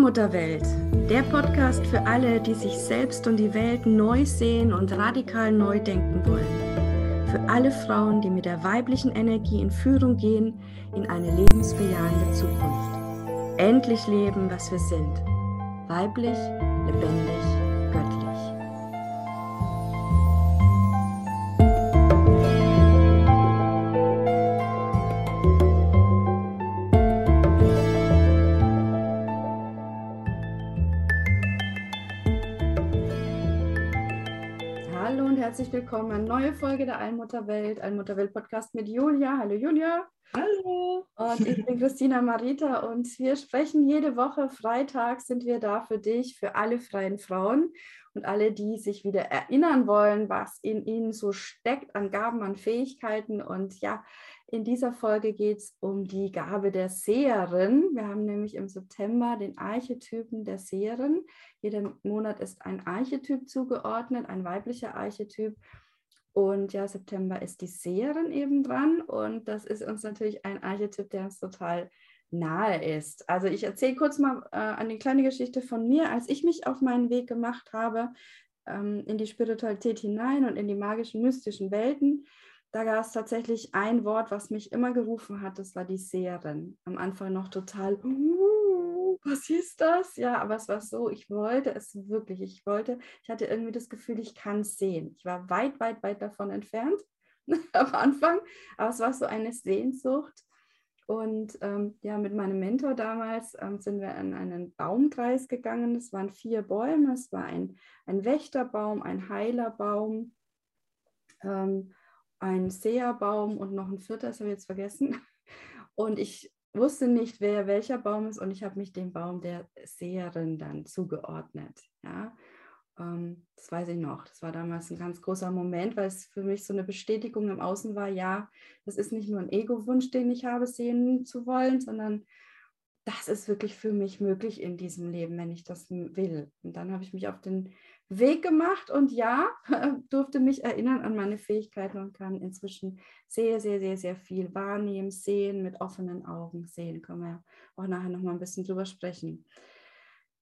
Allmutterwelt, der Podcast für alle, die sich selbst und die Welt neu sehen und radikal neu denken wollen. Für alle Frauen, die mit der weiblichen Energie in Führung gehen in eine lebensbejahende Zukunft. Endlich leben, was wir sind. Weiblich, lebendig, göttlich. Willkommen. Eine neue Folge der Allmutterwelt, Allmutterwelt Podcast mit Julia. Hallo Julia. Hallo. Und ich bin Christina Marita und wir sprechen jede Woche. Freitag sind wir da für dich, für alle freien Frauen und alle, die sich wieder erinnern wollen, was in ihnen so steckt an Gaben, an Fähigkeiten. Und ja, in dieser Folge geht es um die Gabe der Seherin. Wir haben nämlich im September den Archetypen der Seherin. Jeder Monat ist ein Archetyp zugeordnet, ein weiblicher Archetyp. Und ja, September ist die Seherin eben dran. Und das ist uns natürlich ein Archetyp, der uns total nahe ist. Also ich erzähle kurz mal äh, eine kleine Geschichte von mir, als ich mich auf meinen Weg gemacht habe ähm, in die Spiritualität hinein und in die magischen, mystischen Welten. Da gab es tatsächlich ein Wort, was mich immer gerufen hat, das war die Seherin. Am Anfang noch total, uh, was ist das? Ja, aber es war so, ich wollte es wirklich, ich wollte, ich hatte irgendwie das Gefühl, ich kann es sehen. Ich war weit, weit, weit davon entfernt am Anfang, aber es war so eine Sehnsucht. Und ähm, ja, mit meinem Mentor damals ähm, sind wir in einen Baumkreis gegangen. Es waren vier Bäume. Es war ein, ein Wächterbaum, ein Heilerbaum, ähm, ein Seherbaum und noch ein vierter, das habe ich jetzt vergessen. Und ich wusste nicht, wer welcher Baum ist und ich habe mich dem Baum der Seherin dann zugeordnet. Ja, ähm, das weiß ich noch. Das war damals ein ganz großer Moment, weil es für mich so eine Bestätigung im Außen war, ja, das ist nicht nur ein Ego-Wunsch, den ich habe, sehen zu wollen, sondern das ist wirklich für mich möglich in diesem Leben, wenn ich das will. Und dann habe ich mich auf den Weg gemacht und ja, durfte mich erinnern an meine Fähigkeiten und kann inzwischen sehr, sehr, sehr, sehr viel wahrnehmen, sehen, mit offenen Augen sehen. Können wir auch nachher noch mal ein bisschen drüber sprechen.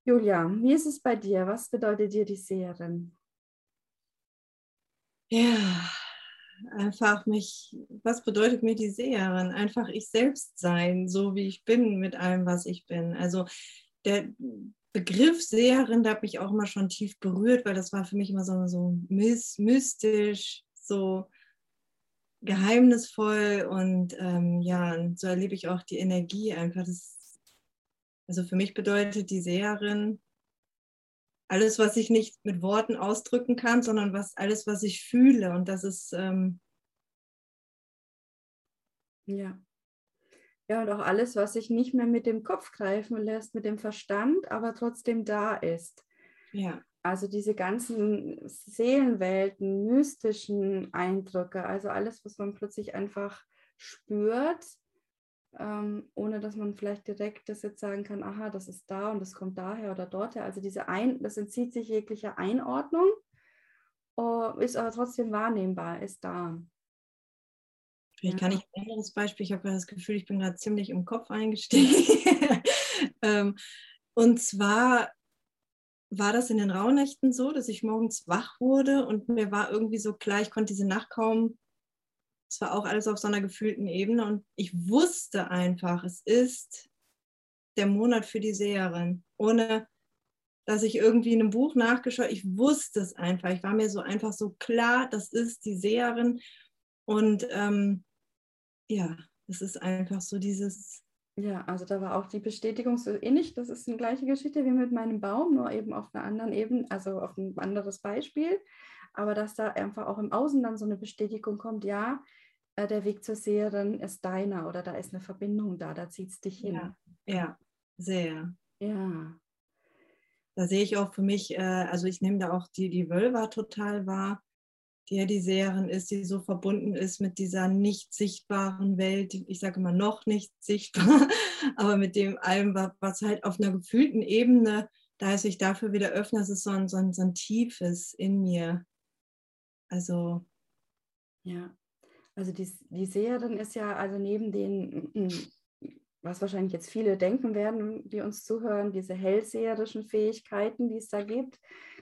Julia, wie ist es bei dir? Was bedeutet dir die Seherin? Ja, einfach mich, was bedeutet mir die Seherin? Einfach ich selbst sein, so wie ich bin, mit allem, was ich bin. Also der, Begriff Seherin, da hat mich auch immer schon tief berührt, weil das war für mich immer so, so mystisch, so geheimnisvoll und ähm, ja, und so erlebe ich auch die Energie einfach. Das, also für mich bedeutet die Seherin alles, was ich nicht mit Worten ausdrücken kann, sondern was alles, was ich fühle und das ist ähm, ja. Ja, und auch alles, was sich nicht mehr mit dem Kopf greifen lässt, mit dem Verstand, aber trotzdem da ist. Ja. Also diese ganzen Seelenwelten, mystischen Eindrücke, also alles, was man plötzlich einfach spürt, ähm, ohne dass man vielleicht direkt das jetzt sagen kann, aha, das ist da und das kommt daher oder dorther. Also diese Ein das entzieht sich jeglicher Einordnung, uh, ist aber trotzdem wahrnehmbar, ist da. Vielleicht kann ich ein anderes Beispiel. Ich habe das Gefühl, ich bin gerade ziemlich im Kopf eingestiegen. ähm, und zwar war das in den Rauhnächten so, dass ich morgens wach wurde und mir war irgendwie so klar, ich konnte diese Nacht kaum, es war auch alles auf so einer gefühlten Ebene und ich wusste einfach, es ist der Monat für die Seherin, ohne dass ich irgendwie in einem Buch nachgeschaut, ich wusste es einfach, ich war mir so einfach so klar, das ist die Seherin und ähm, ja, es ist einfach so dieses. Ja, also da war auch die Bestätigung so ähnlich. Das ist eine gleiche Geschichte wie mit meinem Baum, nur eben auf einer anderen Ebene, also auf ein anderes Beispiel. Aber dass da einfach auch im Außen dann so eine Bestätigung kommt, ja, äh, der Weg zur Seherin ist deiner oder da ist eine Verbindung da, da zieht es dich hin. Ja, ja, sehr. Ja. Da sehe ich auch für mich, äh, also ich nehme da auch die, die Wölver total wahr die Seherin ist, die so verbunden ist mit dieser nicht sichtbaren Welt, ich sage immer noch nicht sichtbar, aber mit dem allem, was halt auf einer gefühlten Ebene, da es sich dafür wieder öffnet, das ist so ein, so ein, so ein tiefes in mir. Also. Ja, also die, die Seherin ist ja also neben den was wahrscheinlich jetzt viele denken werden, die uns zuhören, diese hellseherischen Fähigkeiten, die es da gibt,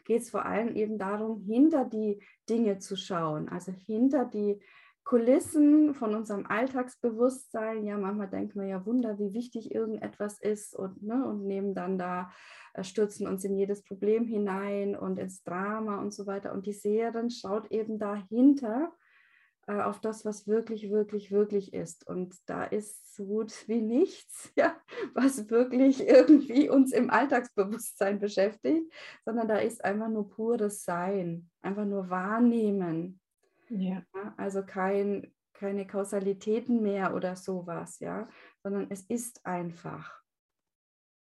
geht es vor allem eben darum, hinter die Dinge zu schauen, also hinter die Kulissen von unserem Alltagsbewusstsein. Ja, manchmal denken wir ja Wunder, wie wichtig irgendetwas ist und, ne, und nehmen dann da, äh, stürzen uns in jedes Problem hinein und ins Drama und so weiter. Und die Seherin schaut eben dahinter äh, auf das, was wirklich, wirklich, wirklich ist. Und da ist so gut wie nichts, ja, was wirklich irgendwie uns im Alltagsbewusstsein beschäftigt, sondern da ist einfach nur pures Sein, einfach nur Wahrnehmen. Ja. ja also kein, keine Kausalitäten mehr oder sowas, ja, sondern es ist einfach.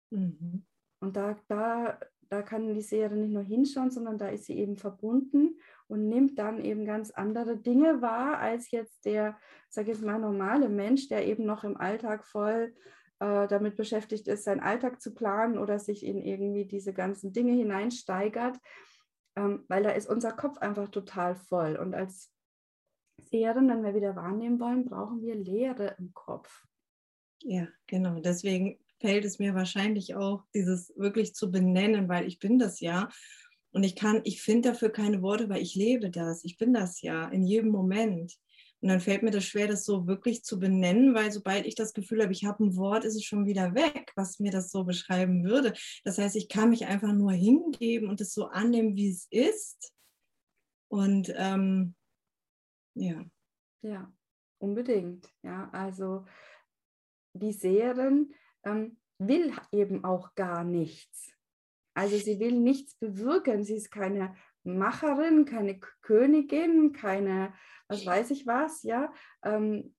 Mhm. Und da, da, da kann die Seherin nicht nur hinschauen, sondern da ist sie eben verbunden und nimmt dann eben ganz andere Dinge wahr als jetzt der, sage ich jetzt mal, normale Mensch, der eben noch im Alltag voll äh, damit beschäftigt ist, seinen Alltag zu planen oder sich in irgendwie diese ganzen Dinge hineinsteigert, ähm, weil da ist unser Kopf einfach total voll. Und als Seherin, wenn wir wieder wahrnehmen wollen, brauchen wir Leere im Kopf. Ja, genau. Deswegen fällt es mir wahrscheinlich auch, dieses wirklich zu benennen, weil ich bin das ja. Und ich kann, ich finde dafür keine Worte, weil ich lebe das. Ich bin das ja in jedem Moment. Und dann fällt mir das schwer, das so wirklich zu benennen, weil sobald ich das Gefühl habe, ich habe ein Wort, ist es schon wieder weg, was mir das so beschreiben würde. Das heißt, ich kann mich einfach nur hingeben und es so annehmen, wie es ist. Und ähm, ja. Ja, unbedingt. Ja, also die Seherin ähm, will eben auch gar nichts. Also sie will nichts bewirken. Sie ist keine Macherin, keine Königin, keine, was weiß ich was, ja, ähm,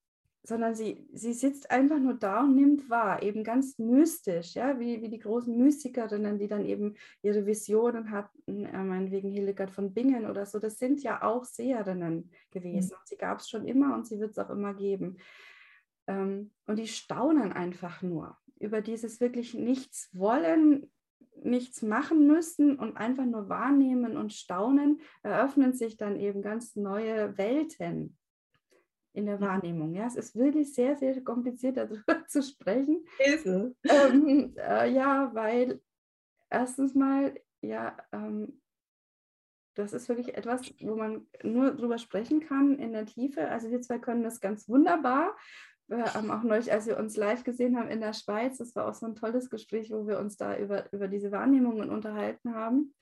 sondern sie, sie sitzt einfach nur da und nimmt wahr, eben ganz mystisch, ja, wie, wie die großen Mystikerinnen, die dann eben ihre Visionen hatten, äh, meinetwegen Hildegard von Bingen oder so, das sind ja auch Seherinnen gewesen. Mhm. Sie gab es schon immer und sie wird es auch immer geben. Ähm, und die staunen einfach nur über dieses wirklich nichts wollen, nichts machen müssen und einfach nur wahrnehmen und staunen, eröffnen sich dann eben ganz neue Welten in der Wahrnehmung. Ja, es ist wirklich sehr, sehr kompliziert darüber zu sprechen. Hilfe. Ähm, äh, ja, weil erstens mal, ja, ähm, das ist wirklich etwas, wo man nur drüber sprechen kann in der Tiefe. Also wir zwei können das ganz wunderbar haben auch neulich, als wir uns live gesehen haben in der Schweiz, das war auch so ein tolles Gespräch, wo wir uns da über, über diese Wahrnehmungen unterhalten haben,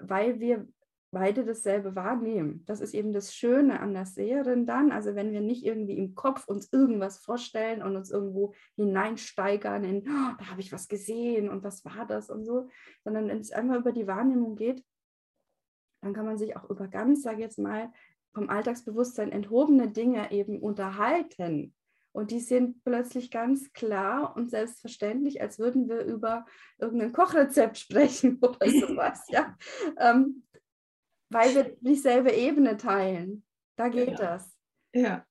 weil wir beide dasselbe wahrnehmen. Das ist eben das Schöne an der Seherin dann. Also wenn wir nicht irgendwie im Kopf uns irgendwas vorstellen und uns irgendwo hineinsteigern in, oh, da habe ich was gesehen und was war das und so, sondern wenn es einmal über die Wahrnehmung geht, dann kann man sich auch über ganz, sage ich jetzt mal, vom Alltagsbewusstsein enthobene Dinge eben unterhalten. Und die sind plötzlich ganz klar und selbstverständlich, als würden wir über irgendein Kochrezept sprechen oder sowas, ja. Ähm, weil wir dieselbe Ebene teilen. Da geht ja. das. Ja.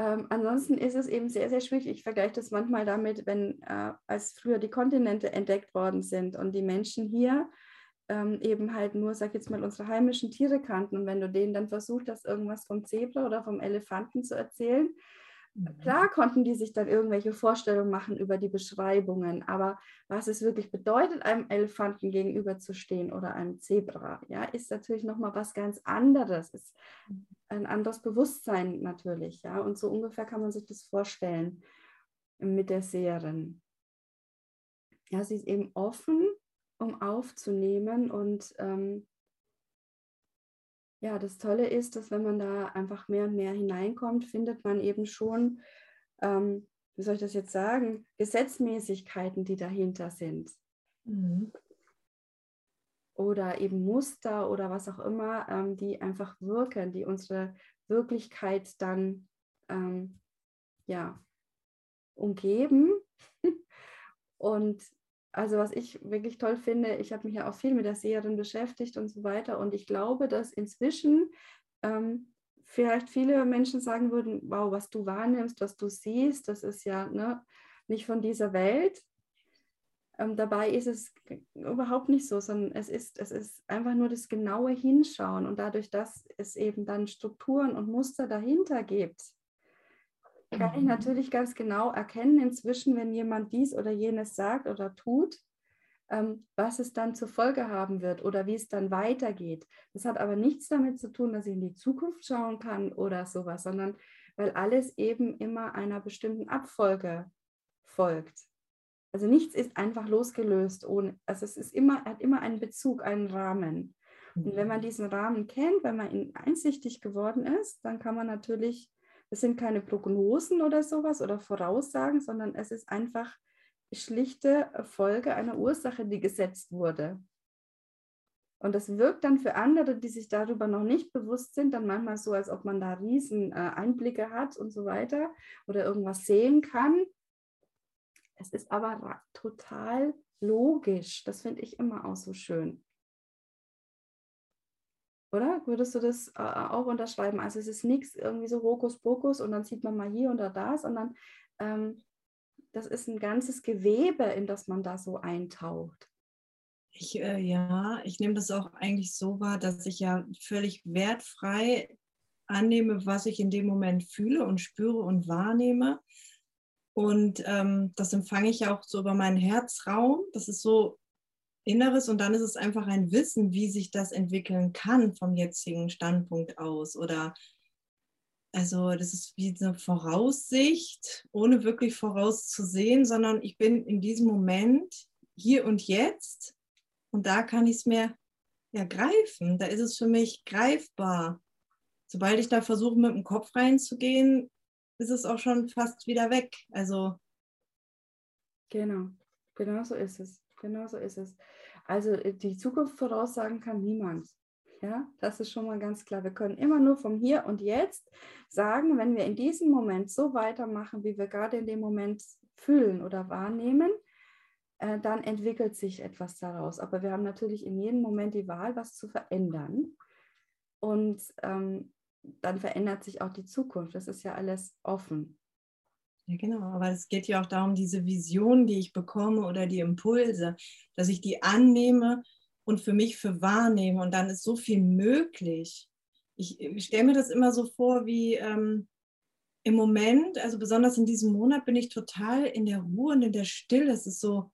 Ähm, ansonsten ist es eben sehr, sehr schwierig. Ich vergleiche das manchmal damit, wenn äh, als früher die Kontinente entdeckt worden sind und die Menschen hier ähm, eben halt nur, sag jetzt mal, unsere heimischen Tiere kannten. Und wenn du denen dann versucht hast, irgendwas vom Zebra oder vom Elefanten zu erzählen. Klar konnten die sich dann irgendwelche Vorstellungen machen über die Beschreibungen, aber was es wirklich bedeutet, einem Elefanten gegenüberzustehen oder einem Zebra, ja, ist natürlich nochmal was ganz anderes, ist ein anderes Bewusstsein natürlich, ja, und so ungefähr kann man sich das vorstellen mit der Seherin. Ja, sie ist eben offen, um aufzunehmen und ähm, ja, das Tolle ist, dass wenn man da einfach mehr und mehr hineinkommt, findet man eben schon, ähm, wie soll ich das jetzt sagen, Gesetzmäßigkeiten, die dahinter sind. Mhm. Oder eben Muster oder was auch immer, ähm, die einfach wirken, die unsere Wirklichkeit dann ähm, ja, umgeben. und also was ich wirklich toll finde, ich habe mich ja auch viel mit der Seherin beschäftigt und so weiter. Und ich glaube, dass inzwischen ähm, vielleicht viele Menschen sagen würden, wow, was du wahrnimmst, was du siehst, das ist ja ne, nicht von dieser Welt. Ähm, dabei ist es überhaupt nicht so, sondern es ist, es ist einfach nur das genaue Hinschauen und dadurch, dass es eben dann Strukturen und Muster dahinter gibt, kann ich mhm. natürlich ganz genau erkennen inzwischen, wenn jemand dies oder jenes sagt oder tut, ähm, was es dann zur Folge haben wird oder wie es dann weitergeht. Das hat aber nichts damit zu tun, dass ich in die Zukunft schauen kann oder sowas, sondern weil alles eben immer einer bestimmten Abfolge folgt. Also nichts ist einfach losgelöst ohne, also es ist immer, hat immer einen Bezug, einen Rahmen. Und wenn man mhm. diesen Rahmen kennt, wenn man ihn einsichtig geworden ist, dann kann man natürlich, es sind keine Prognosen oder sowas oder Voraussagen, sondern es ist einfach schlichte Folge einer Ursache, die gesetzt wurde. Und das wirkt dann für andere, die sich darüber noch nicht bewusst sind, dann manchmal so, als ob man da riesen äh, Einblicke hat und so weiter oder irgendwas sehen kann. Es ist aber total logisch. Das finde ich immer auch so schön. Oder? Würdest du das äh, auch unterschreiben? Also es ist nichts irgendwie so Hokuspokus und dann sieht man mal hier oder da, sondern ähm, das ist ein ganzes Gewebe, in das man da so eintaucht. Ich, äh, ja, ich nehme das auch eigentlich so wahr, dass ich ja völlig wertfrei annehme, was ich in dem Moment fühle und spüre und wahrnehme. Und ähm, das empfange ich auch so über meinen Herzraum. Das ist so Inneres und dann ist es einfach ein Wissen, wie sich das entwickeln kann vom jetzigen Standpunkt aus oder also das ist wie eine Voraussicht, ohne wirklich vorauszusehen, sondern ich bin in diesem Moment hier und jetzt und da kann ich es mir ja greifen. Da ist es für mich greifbar. Sobald ich da versuche, mit dem Kopf reinzugehen, ist es auch schon fast wieder weg. Also genau, genau so ist es. Genau so ist es. Also äh, die Zukunft voraussagen kann niemand. Ja, das ist schon mal ganz klar. Wir können immer nur vom Hier und Jetzt sagen, wenn wir in diesem Moment so weitermachen, wie wir gerade in dem Moment fühlen oder wahrnehmen, äh, dann entwickelt sich etwas daraus. Aber wir haben natürlich in jedem Moment die Wahl, was zu verändern. Und ähm, dann verändert sich auch die Zukunft. Das ist ja alles offen. Ja, genau. Aber es geht ja auch darum, diese Vision, die ich bekomme oder die Impulse, dass ich die annehme und für mich für wahrnehme und dann ist so viel möglich. Ich, ich stelle mir das immer so vor, wie ähm, im Moment, also besonders in diesem Monat, bin ich total in der Ruhe und in der Stille. Es ist so,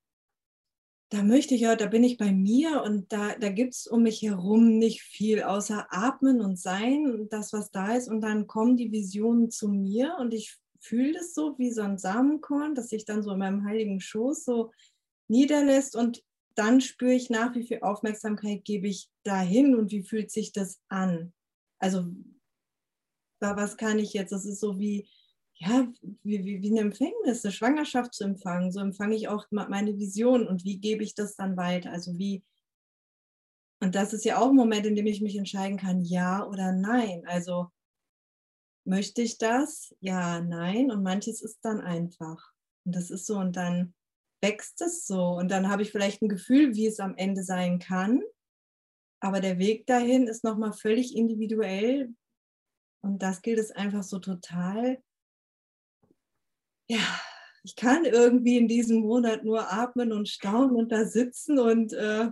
da möchte ich ja, da bin ich bei mir und da, da gibt es um mich herum nicht viel außer Atmen und Sein und das, was da ist. Und dann kommen die Visionen zu mir und ich fühle das so wie so ein Samenkorn, das sich dann so in meinem heiligen Schoß so niederlässt und dann spüre ich nach, wie viel Aufmerksamkeit gebe ich dahin und wie fühlt sich das an. Also, was kann ich jetzt? Das ist so wie, ja, wie, wie, wie eine Empfängnis, eine Schwangerschaft zu empfangen. So empfange ich auch meine Vision und wie gebe ich das dann weiter? Also, wie, und das ist ja auch ein Moment, in dem ich mich entscheiden kann, ja oder nein. Also, möchte ich das? Ja, nein. Und manches ist dann einfach. Und das ist so, und dann wächst es so und dann habe ich vielleicht ein Gefühl, wie es am Ende sein kann. Aber der Weg dahin ist nochmal völlig individuell und das gilt es einfach so total. Ja, ich kann irgendwie in diesem Monat nur atmen und staunen und da sitzen und äh,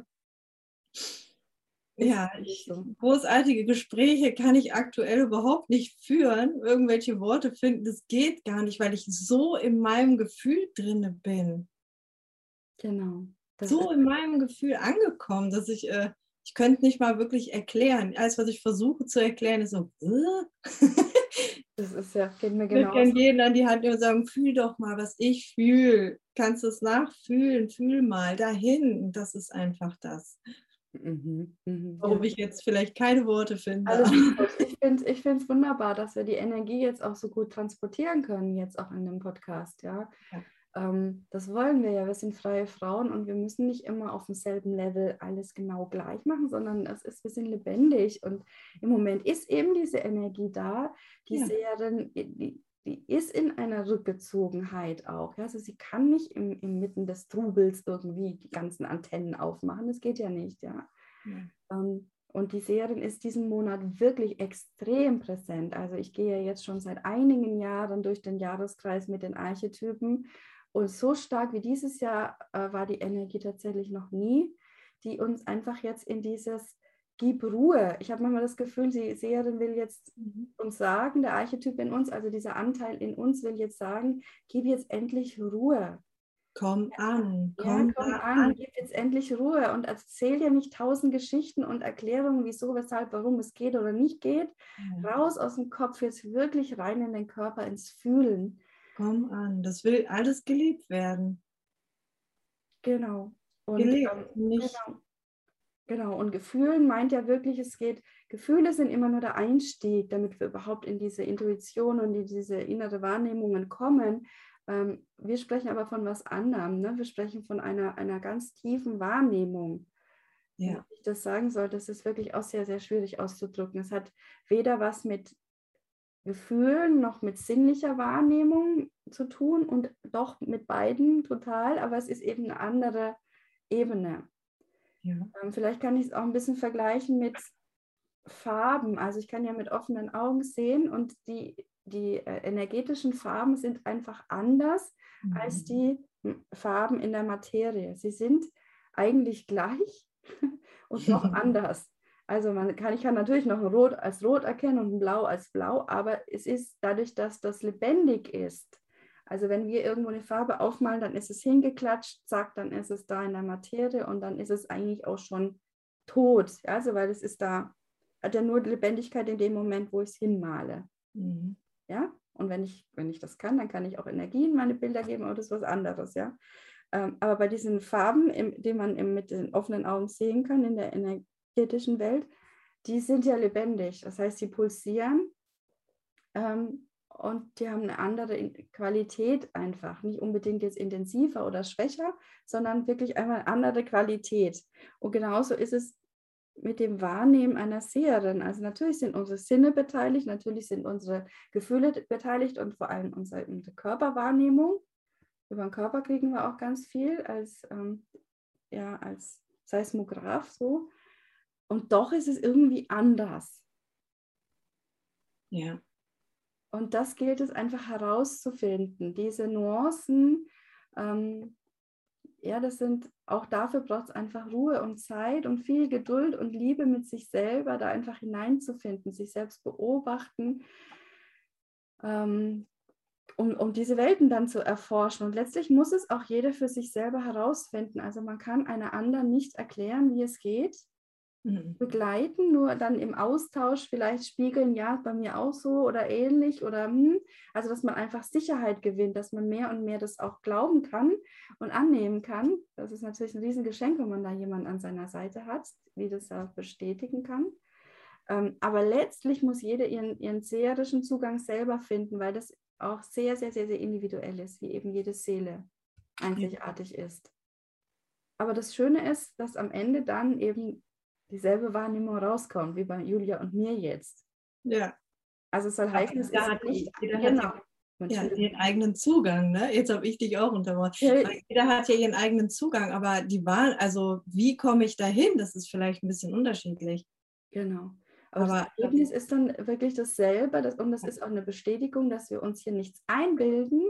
ja, ich, großartige Gespräche kann ich aktuell überhaupt nicht führen. Irgendwelche Worte finden, das geht gar nicht, weil ich so in meinem Gefühl drinne bin. Genau. so in meinem Gefühl angekommen, dass ich, äh, ich könnte nicht mal wirklich erklären. Alles, was ich versuche zu erklären, ist so, das ist ja, geht mir genau. Ich kann jeden an die Hand und sagen, fühl doch mal, was ich fühle. Kannst du es nachfühlen? Fühl mal dahin. Das ist einfach das. Mhm, mh, Warum ja. ich jetzt vielleicht keine Worte finde. Also, ich finde es ich wunderbar, dass wir die Energie jetzt auch so gut transportieren können, jetzt auch in dem Podcast. Ja? ja. Ähm, das wollen wir ja. Wir sind freie Frauen und wir müssen nicht immer auf demselben Level alles genau gleich machen, sondern es ist, wir sind lebendig. Und im Moment ist eben diese Energie da, die ja. Seherin, die, die ist in einer Rückgezogenheit auch. Ja? Also sie kann nicht im, inmitten des Trubels irgendwie die ganzen Antennen aufmachen. Das geht ja nicht, ja. ja. Ähm, und die Seherin ist diesen Monat wirklich extrem präsent. Also ich gehe ja jetzt schon seit einigen Jahren durch den Jahreskreis mit den Archetypen und so stark wie dieses Jahr äh, war die Energie tatsächlich noch nie, die uns einfach jetzt in dieses gib Ruhe. Ich habe manchmal das Gefühl, die Seherin will jetzt mhm. uns sagen, der Archetyp in uns, also dieser Anteil in uns will jetzt sagen, gib jetzt endlich Ruhe. Komm an, komm, ja, komm an. an, gib jetzt endlich Ruhe und erzähl dir nicht tausend Geschichten und Erklärungen, wieso, weshalb, warum es geht oder nicht geht. Ja. Raus aus dem Kopf, jetzt wirklich rein in den Körper, ins Fühlen. Komm an, das will alles gelebt werden. Genau. Und, gelebt, ähm, nicht. Genau. Genau, und Gefühlen meint ja wirklich, es geht, Gefühle sind immer nur der Einstieg, damit wir überhaupt in diese Intuition und in diese innere Wahrnehmungen kommen. Ähm, wir sprechen aber von was anderem. Ne? Wir sprechen von einer, einer ganz tiefen Wahrnehmung. Ja. Wenn ich das sagen soll, das ist wirklich auch sehr, sehr schwierig auszudrücken. Es hat weder was mit Gefühlen noch mit sinnlicher Wahrnehmung zu tun und doch mit beiden total, aber es ist eben eine andere Ebene. Ja. Ähm, vielleicht kann ich es auch ein bisschen vergleichen mit Farben. Also ich kann ja mit offenen Augen sehen und die, die äh, energetischen Farben sind einfach anders mhm. als die Farben in der Materie. Sie sind eigentlich gleich und doch anders. Also man kann, ich kann natürlich noch ein Rot als Rot erkennen und ein Blau als Blau, aber es ist dadurch, dass das lebendig ist, also wenn wir irgendwo eine Farbe aufmalen, dann ist es hingeklatscht, zack, dann ist es da in der Materie und dann ist es eigentlich auch schon tot. Also weil es ist da, hat ja nur Lebendigkeit in dem Moment, wo ich es hinmale. Mhm. Ja, und wenn ich, wenn ich das kann, dann kann ich auch Energie in meine Bilder geben, aber das ist was anderes, ja. Ähm, aber bei diesen Farben, im, die man im, mit den offenen Augen sehen kann in der energetischen Welt, die sind ja lebendig. Das heißt, sie pulsieren ähm, und die haben eine andere Qualität einfach. Nicht unbedingt jetzt intensiver oder schwächer, sondern wirklich einmal andere Qualität. Und genauso ist es mit dem Wahrnehmen einer Seherin. Also natürlich sind unsere Sinne beteiligt, natürlich sind unsere Gefühle beteiligt und vor allem unsere, Körperwahrnehmung. Über den Körper kriegen wir auch ganz viel als, ähm, ja, als Seismograph so. Und doch ist es irgendwie anders. Ja. Und das gilt es einfach herauszufinden. Diese Nuancen, ähm, ja, das sind, auch dafür braucht es einfach Ruhe und Zeit und viel Geduld und Liebe mit sich selber, da einfach hineinzufinden, sich selbst beobachten, ähm, um, um diese Welten dann zu erforschen. Und letztlich muss es auch jeder für sich selber herausfinden. Also man kann einer anderen nicht erklären, wie es geht mhm. begleiten, nur dann im Austausch vielleicht spiegeln, ja, bei mir auch so oder ähnlich oder hm. also dass man einfach Sicherheit gewinnt, dass man mehr und mehr das auch glauben kann und annehmen kann. Das ist natürlich ein Riesengeschenk, wenn man da jemanden an seiner Seite hat, wie das auch bestätigen kann. Ähm, aber letztlich muss jeder ihren, ihren seherischen Zugang selber finden, weil das auch sehr, sehr, sehr, sehr individuell ist, wie eben jede Seele einzigartig ist. Aber das Schöne ist, dass am Ende dann eben dieselbe Wahrnehmung rauskommt, wie bei Julia und mir jetzt. Ja. Also es soll heißen, es ist nicht, jeder genau. Hat ja, ihren eigenen Zugang, ne? Jetzt habe ich dich auch unterbrochen. Ja. Jeder hat ja ihren eigenen Zugang, aber die Wahl, also wie komme ich dahin, das ist vielleicht ein bisschen unterschiedlich. Genau. Aber, aber das Ergebnis ist dann wirklich dasselbe das, und das ist auch eine Bestätigung, dass wir uns hier nichts einbilden,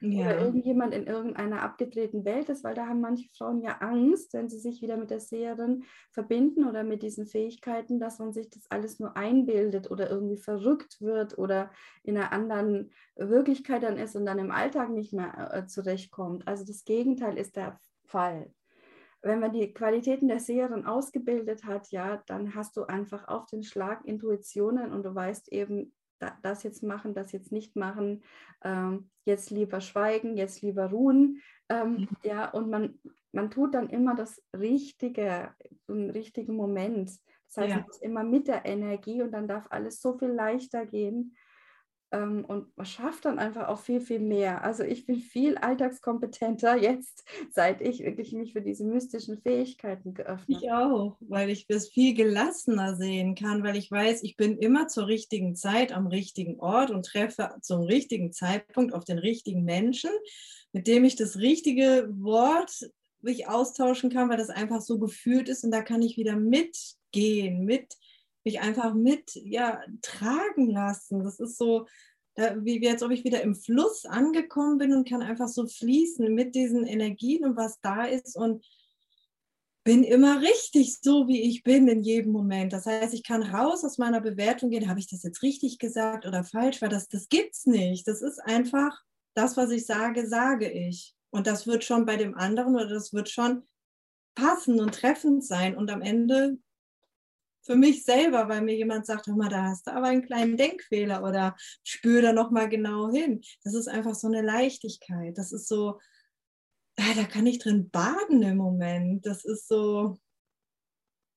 ja. oder irgendjemand in irgendeiner abgedrehten Welt ist, weil da haben manche Frauen ja Angst, wenn sie sich wieder mit der Seherin verbinden oder mit diesen Fähigkeiten, dass man sich das alles nur einbildet oder irgendwie verrückt wird oder in einer anderen Wirklichkeit dann ist und dann im Alltag nicht mehr äh, zurechtkommt. Also das Gegenteil ist der Fall. Wenn man die Qualitäten der Seherin ausgebildet hat, ja, dann hast du einfach auf den Schlag Intuitionen und du weißt eben, das jetzt machen, das jetzt nicht machen, ähm, jetzt lieber schweigen, jetzt lieber ruhen. Ähm, mhm. Ja, und man, man tut dann immer das Richtige im richtigen Moment. Das heißt, ja. man ist immer mit der Energie und dann darf alles so viel leichter gehen. Ähm, und man schafft dann einfach auch viel, viel mehr. Also ich bin viel alltagskompetenter jetzt, seit ich wirklich mich für diese mystischen Fähigkeiten geöffnet habe. Ich auch, weil ich das viel gelassener sehen kann, weil ich weiß, ich bin immer zur richtigen Zeit am richtigen Ort und treffe zum richtigen Zeitpunkt auf den richtigen Menschen, mit dem ich das richtige Wort mich austauschen kann, weil das einfach so gefühlt ist und da kann ich wieder mitgehen, mit mich einfach mit ja, tragen lassen. Das ist so, wie, als ob ich wieder im Fluss angekommen bin und kann einfach so fließen mit diesen Energien und was da ist und bin immer richtig so, wie ich bin in jedem Moment. Das heißt, ich kann raus aus meiner Bewertung gehen, habe ich das jetzt richtig gesagt oder falsch, weil das, das gibt es nicht. Das ist einfach das, was ich sage, sage ich. Und das wird schon bei dem anderen oder das wird schon passen und treffend sein. Und am Ende für mich selber, weil mir jemand sagt, hör mal, da hast du aber einen kleinen Denkfehler oder spür da noch mal genau hin. Das ist einfach so eine Leichtigkeit. Das ist so, ja, da kann ich drin baden im Moment. Das ist so,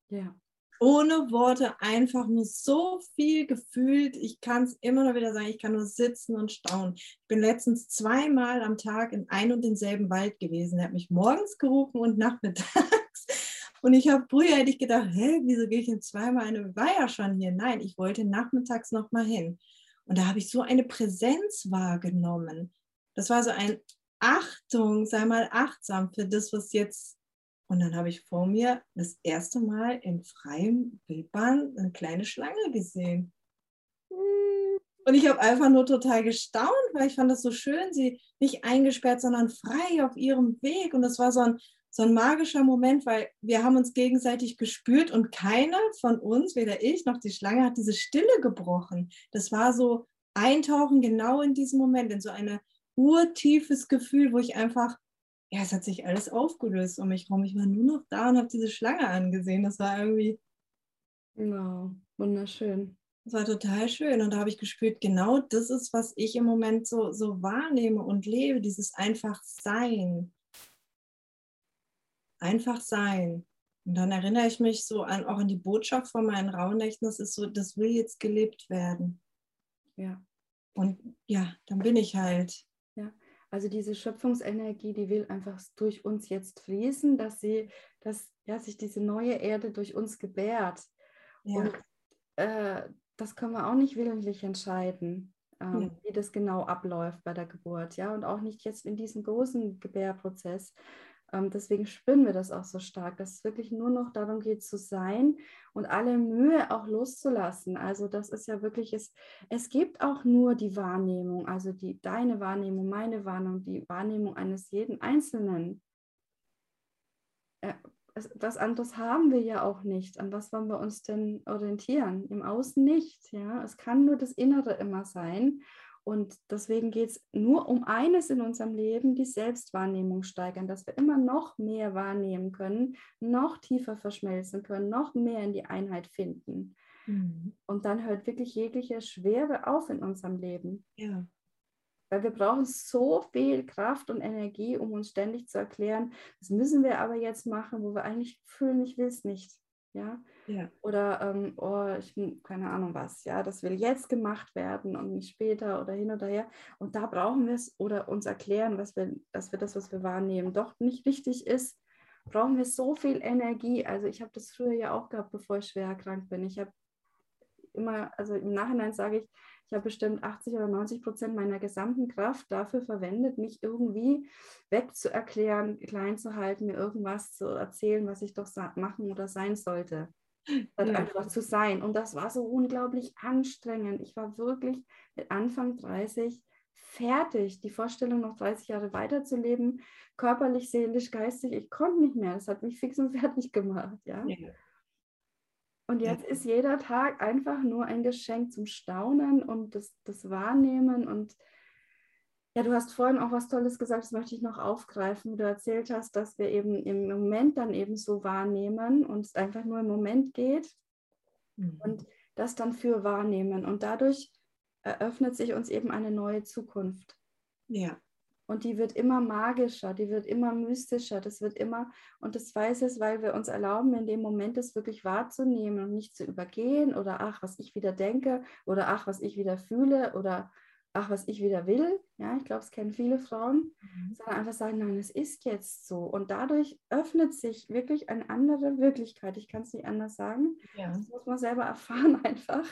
ja. Ohne Worte einfach nur so viel gefühlt. Ich kann es immer noch wieder sagen, ich kann nur sitzen und staunen. Ich bin letztens zweimal am Tag in ein und denselben Wald gewesen. Er hat mich morgens gerufen und nachmittags. Und ich habe früher hätte ich gedacht, hä, wieso gehe ich denn zweimal? Eine war ja schon hier. Nein, ich wollte nachmittags noch mal hin. Und da habe ich so eine Präsenz wahrgenommen. Das war so ein Achtung, sei mal achtsam für das, was jetzt. Und dann habe ich vor mir das erste Mal in freiem Wildbahn eine kleine Schlange gesehen. Und ich habe einfach nur total gestaunt, weil ich fand das so schön, sie nicht eingesperrt, sondern frei auf ihrem Weg. Und das war so ein, so ein magischer Moment, weil wir haben uns gegenseitig gespürt und keiner von uns, weder ich noch die Schlange, hat diese Stille gebrochen. Das war so Eintauchen genau in diesem Moment, in so eine urtiefes Gefühl, wo ich einfach, ja, es hat sich alles aufgelöst um mich herum. Ich war nur noch da und habe diese Schlange angesehen. Das war irgendwie. Wow, wunderschön. Das war total schön. Und da habe ich gespürt, genau das ist, was ich im Moment so, so wahrnehme und lebe, dieses einfach Sein. Einfach sein. Und dann erinnere ich mich so an, auch an die Botschaft von meinen Rauhnächten, das ist so, das will jetzt gelebt werden. Ja. Und ja, dann bin ich halt also diese Schöpfungsenergie, die will einfach durch uns jetzt fließen, dass sie, dass ja, sich diese neue Erde durch uns gebärt. Ja. Und äh, das können wir auch nicht willentlich entscheiden, ähm, ja. wie das genau abläuft bei der Geburt, ja, und auch nicht jetzt in diesem großen Gebärprozess. Ähm, deswegen spüren wir das auch so stark, dass es wirklich nur noch darum geht zu sein und alle Mühe auch loszulassen. Also das ist ja wirklich, es, es gibt auch nur die Wahrnehmung, also die, deine Wahrnehmung, meine Wahrnehmung, die Wahrnehmung eines jeden Einzelnen. Äh, was anderes haben wir ja auch nicht. An was wollen wir uns denn orientieren? Im Außen nicht. Ja? Es kann nur das Innere immer sein. Und deswegen geht es nur um eines in unserem Leben, die Selbstwahrnehmung steigern, dass wir immer noch mehr wahrnehmen können, noch tiefer verschmelzen können, noch mehr in die Einheit finden. Mhm. Und dann hört wirklich jegliche Schwere auf in unserem Leben. Ja. Weil wir brauchen so viel Kraft und Energie, um uns ständig zu erklären, das müssen wir aber jetzt machen, wo wir eigentlich fühlen, ich will es nicht. Ja? ja. Oder, ähm, oh, ich, keine Ahnung was, ja, das will jetzt gemacht werden und nicht später oder hin oder her. Und da brauchen wir es oder uns erklären, was wir, dass wir das, was wir wahrnehmen, doch nicht richtig ist, brauchen wir so viel Energie. Also ich habe das früher ja auch gehabt, bevor ich schwer erkrankt bin. Ich habe immer, also im Nachhinein sage ich, ich habe bestimmt 80 oder 90 Prozent meiner gesamten Kraft dafür verwendet, mich irgendwie wegzuerklären, klein zu halten, mir irgendwas zu erzählen, was ich doch machen oder sein sollte. Ja. einfach zu sein. Und das war so unglaublich anstrengend. Ich war wirklich mit Anfang 30 fertig. Die Vorstellung, noch 30 Jahre weiterzuleben, körperlich, seelisch, geistig, ich konnte nicht mehr. Das hat mich fix und fertig gemacht. Ja. ja. Und jetzt ist jeder Tag einfach nur ein Geschenk zum Staunen und das, das Wahrnehmen. Und ja, du hast vorhin auch was Tolles gesagt, das möchte ich noch aufgreifen, wie du erzählt hast, dass wir eben im Moment dann eben so wahrnehmen und es einfach nur im Moment geht mhm. und das dann für wahrnehmen. Und dadurch eröffnet sich uns eben eine neue Zukunft. Ja. Und die wird immer magischer, die wird immer mystischer, das wird immer, und das weiß es, weil wir uns erlauben, in dem Moment das wirklich wahrzunehmen und nicht zu übergehen oder ach, was ich wieder denke oder ach, was ich wieder fühle oder ach, was ich wieder will. Ja, ich glaube, es kennen viele Frauen, mhm. sondern einfach sagen, nein, es ist jetzt so. Und dadurch öffnet sich wirklich eine andere Wirklichkeit. Ich kann es nicht anders sagen. Ja. Das muss man selber erfahren einfach.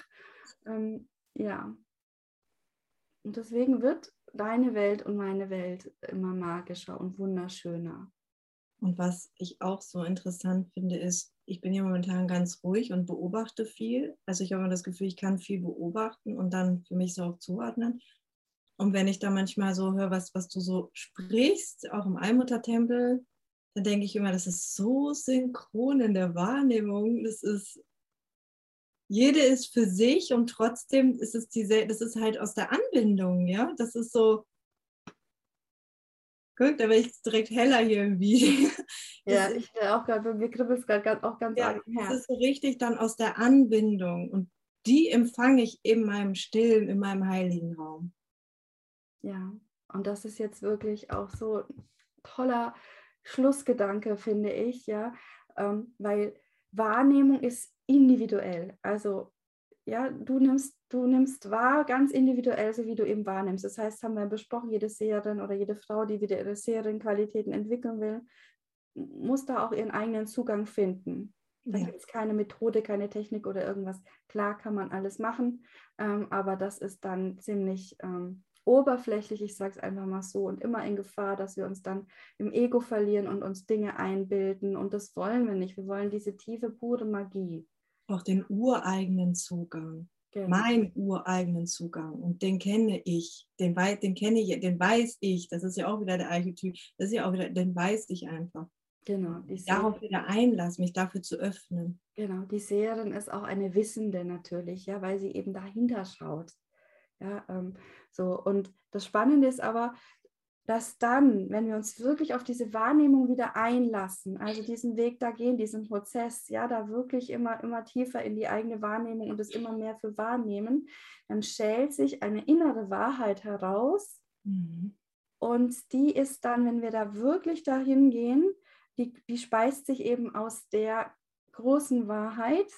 Ähm, ja. Und deswegen wird deine Welt und meine Welt immer magischer und wunderschöner. Und was ich auch so interessant finde, ist, ich bin ja momentan ganz ruhig und beobachte viel. Also ich habe immer das Gefühl, ich kann viel beobachten und dann für mich so auch zuordnen. Und wenn ich da manchmal so höre, was, was du so sprichst, auch im Allmuttertempel, dann denke ich immer, das ist so synchron in der Wahrnehmung. Das ist, jede ist für sich und trotzdem ist es diese, das ist halt aus der Anbindung, ja. Das ist so, guck, da werde ich direkt heller hier im Video. Ja, ich will auch gerade, mir kribbelt es gerade auch ganz ja, Das ist so richtig dann aus der Anbindung und die empfange ich in meinem stillen, in meinem heiligen Raum. Ja, und das ist jetzt wirklich auch so toller Schlussgedanke, finde ich, ja, ähm, weil Wahrnehmung ist individuell. Also ja, du nimmst, du nimmst wahr ganz individuell, so wie du eben wahrnimmst. Das heißt, haben wir besprochen, jede Seherin oder jede Frau, die wieder ihre Seherin-Qualitäten entwickeln will, muss da auch ihren eigenen Zugang finden. Da ja. gibt es keine Methode, keine Technik oder irgendwas. Klar kann man alles machen, ähm, aber das ist dann ziemlich ähm, oberflächlich, ich sage es einfach mal so, und immer in Gefahr, dass wir uns dann im Ego verlieren und uns Dinge einbilden. Und das wollen wir nicht. Wir wollen diese tiefe, pure Magie. Auch den ureigenen Zugang. Genau. Meinen ureigenen Zugang. Und den kenne ich. Den, den kenne ich, den weiß ich. Das ist ja auch wieder der Archetyp. Das ist ja auch wieder, den weiß ich einfach. Genau. Darauf wieder einlassen, mich dafür zu öffnen. Genau, die Seherin ist auch eine Wissende natürlich, ja, weil sie eben dahinter schaut. Ja, ähm, so, und das Spannende ist aber, dass dann, wenn wir uns wirklich auf diese Wahrnehmung wieder einlassen, also diesen Weg da gehen, diesen Prozess, ja, da wirklich immer, immer tiefer in die eigene Wahrnehmung und es immer mehr für wahrnehmen, dann schält sich eine innere Wahrheit heraus. Mhm. Und die ist dann, wenn wir da wirklich dahin gehen, die, die speist sich eben aus der großen Wahrheit.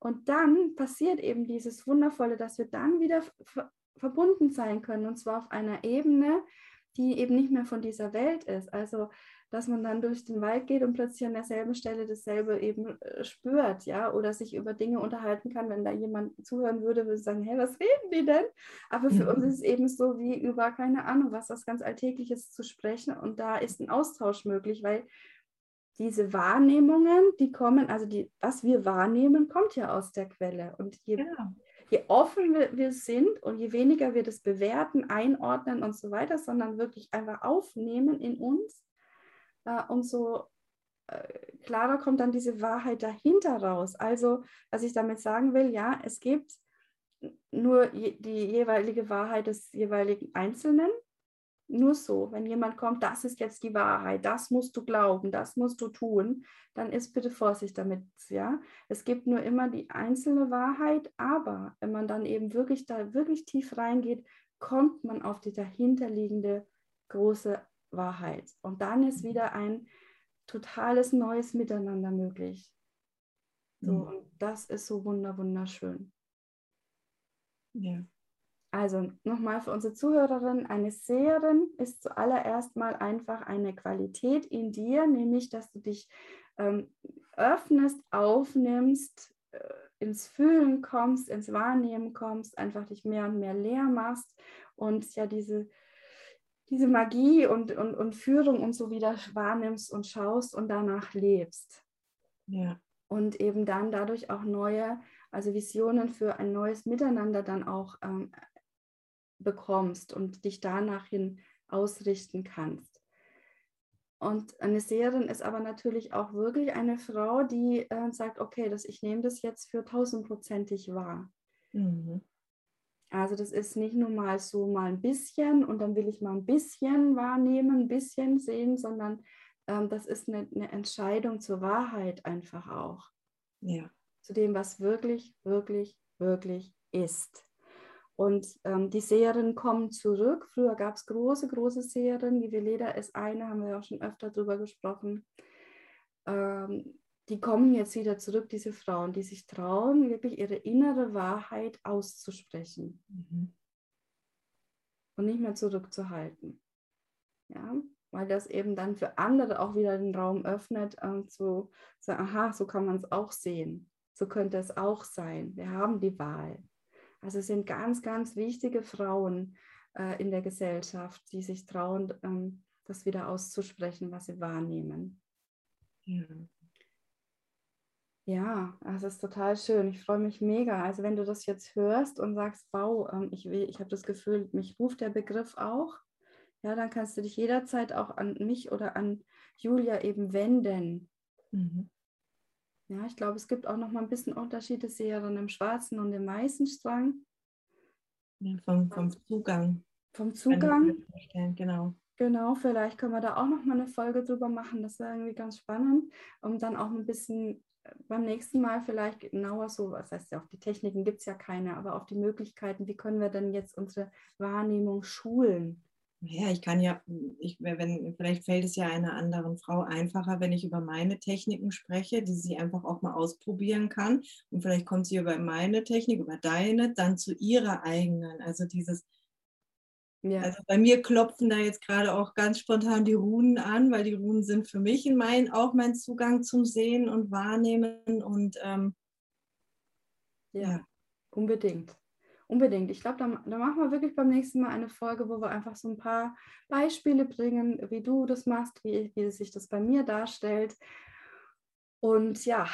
Und dann passiert eben dieses Wundervolle, dass wir dann wieder verbunden sein können und zwar auf einer Ebene, die eben nicht mehr von dieser Welt ist. Also, dass man dann durch den Wald geht und plötzlich an derselben Stelle dasselbe eben äh, spürt, ja, oder sich über Dinge unterhalten kann, wenn da jemand zuhören würde, würde sagen, hey, was reden die denn? Aber für mhm. uns ist es eben so wie über, keine Ahnung, was das ganz Alltägliches zu sprechen und da ist ein Austausch möglich, weil diese Wahrnehmungen, die kommen, also die, was wir wahrnehmen, kommt ja aus der Quelle. Und je, ja je offen wir, sind und je weniger wir das bewerten, einordnen und so weiter, sondern wirklich einfach aufnehmen in uns, äh, umso äh, klarer kommt dann diese Wahrheit dahinter raus. Also, was ich damit sagen will, ja, es gibt nur je, die jeweilige Wahrheit des jeweiligen Einzelnen nur so, wenn jemand kommt, das ist jetzt die Wahrheit, das musst du glauben, das musst du tun, dann ist bitte Vorsicht damit, ja. Es gibt nur immer die einzelne Wahrheit, aber wenn man dann eben wirklich da wirklich tief reingeht, kommt man auf die dahinterliegende große Wahrheit. Und dann ist wieder ein totales neues Miteinander möglich. So, mhm. und das ist so wunder, wunderschön. Ja. Also nochmal für unsere Zuhörerin, eine Seherin ist zuallererst mal einfach eine Qualität in dir, nämlich dass du dich ähm, öffnest, aufnimmst, äh, ins Fühlen kommst, ins Wahrnehmen kommst, einfach dich mehr und mehr leer machst und ja diese, diese Magie und, und, und Führung und so wieder wahrnimmst und schaust und danach lebst. Ja. Und eben dann dadurch auch neue, also Visionen für ein neues Miteinander dann auch ähm, bekommst und dich danach hin ausrichten kannst. Und eine Seherin ist aber natürlich auch wirklich eine Frau, die äh, sagt, okay, das, ich nehme das jetzt für tausendprozentig wahr. Mhm. Also das ist nicht nur mal so mal ein bisschen und dann will ich mal ein bisschen wahrnehmen, ein bisschen sehen, sondern ähm, das ist eine, eine Entscheidung zur Wahrheit einfach auch. Ja. Zu dem, was wirklich, wirklich, wirklich ist. Und ähm, die Serien kommen zurück. Früher gab es große, große Serien. Die Veleda ist eine, haben wir auch schon öfter drüber gesprochen. Ähm, die kommen jetzt wieder zurück, diese Frauen, die sich trauen, wirklich ihre innere Wahrheit auszusprechen. Mhm. Und nicht mehr zurückzuhalten. Ja, weil das eben dann für andere auch wieder den Raum öffnet, ähm, zu sagen, aha, so kann man es auch sehen. So könnte es auch sein. Wir haben die Wahl. Also es sind ganz, ganz wichtige Frauen äh, in der Gesellschaft, die sich trauen, ähm, das wieder auszusprechen, was sie wahrnehmen. Ja. Ja, das ist total schön. Ich freue mich mega. Also wenn du das jetzt hörst und sagst, wow, ähm, ich, ich habe das Gefühl, mich ruft der Begriff auch, ja, dann kannst du dich jederzeit auch an mich oder an Julia eben wenden. Mhm. Ja, ich glaube, es gibt auch noch mal ein bisschen Unterschiede, sehe dann im schwarzen und im weißen Strang. Ja, vom, vom Zugang. Vom Zugang. Genau. Genau, vielleicht können wir da auch noch mal eine Folge drüber machen. Das wäre irgendwie ganz spannend, um dann auch ein bisschen äh, beim nächsten Mal vielleicht genauer so, was heißt ja, auf die Techniken gibt es ja keine, aber auf die Möglichkeiten, wie können wir denn jetzt unsere Wahrnehmung schulen? Ja, ich kann ja, ich, wenn, vielleicht fällt es ja einer anderen Frau einfacher, wenn ich über meine Techniken spreche, die sie einfach auch mal ausprobieren kann. Und vielleicht kommt sie über meine Technik, über deine, dann zu ihrer eigenen. Also dieses, ja. also bei mir klopfen da jetzt gerade auch ganz spontan die Runen an, weil die Runen sind für mich in mein, auch mein Zugang zum Sehen und Wahrnehmen. Und ähm, ja, ja, unbedingt. Unbedingt. Ich glaube, da, da, machen wir wirklich beim nächsten Mal eine Folge, wo wir einfach so ein paar Beispiele bringen, wie du das machst, wie, wie sich das bei mir darstellt. Und ja,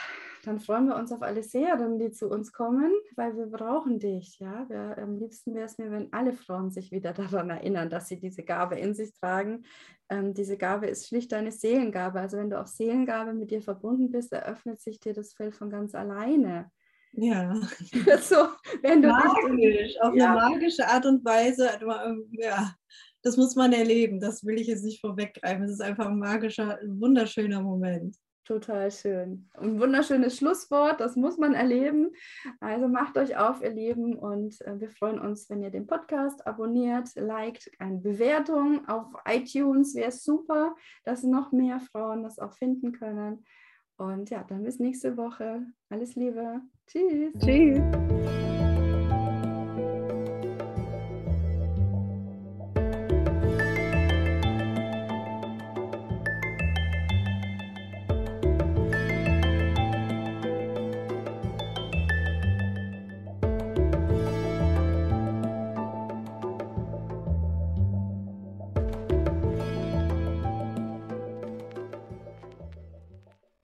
dann freuen wir uns auf alle Seherinnen, die zu uns kommen, weil wir brauchen dich. Ja? Wir, am liebsten wäre es mir, wenn alle Frauen sich wieder daran erinnern, dass sie diese Gabe in sich tragen. Ähm, diese Gabe ist schlicht deine Seelengabe. Also wenn du auf Seelengabe mit dir verbunden bist, eröffnet sich dir das Feld von ganz alleine. Ja. so, wenn du Magisch, auf ja. eine magische Art und Weise. Ja, das muss man erleben. Das will ich jetzt nicht vorweggreifen. Es ist einfach ein magischer, wunderschöner Moment. Total schön. Ein wunderschönes Schlusswort, das muss man erleben. Also macht euch auf, ihr Lieben, und äh, wir freuen uns, wenn ihr den Podcast abonniert, liked, eine Bewertung auf iTunes wäre super, dass noch mehr Frauen das auch finden können. Und ja, dann bis nächste Woche. Alles Liebe. Tschüss. Tschüss.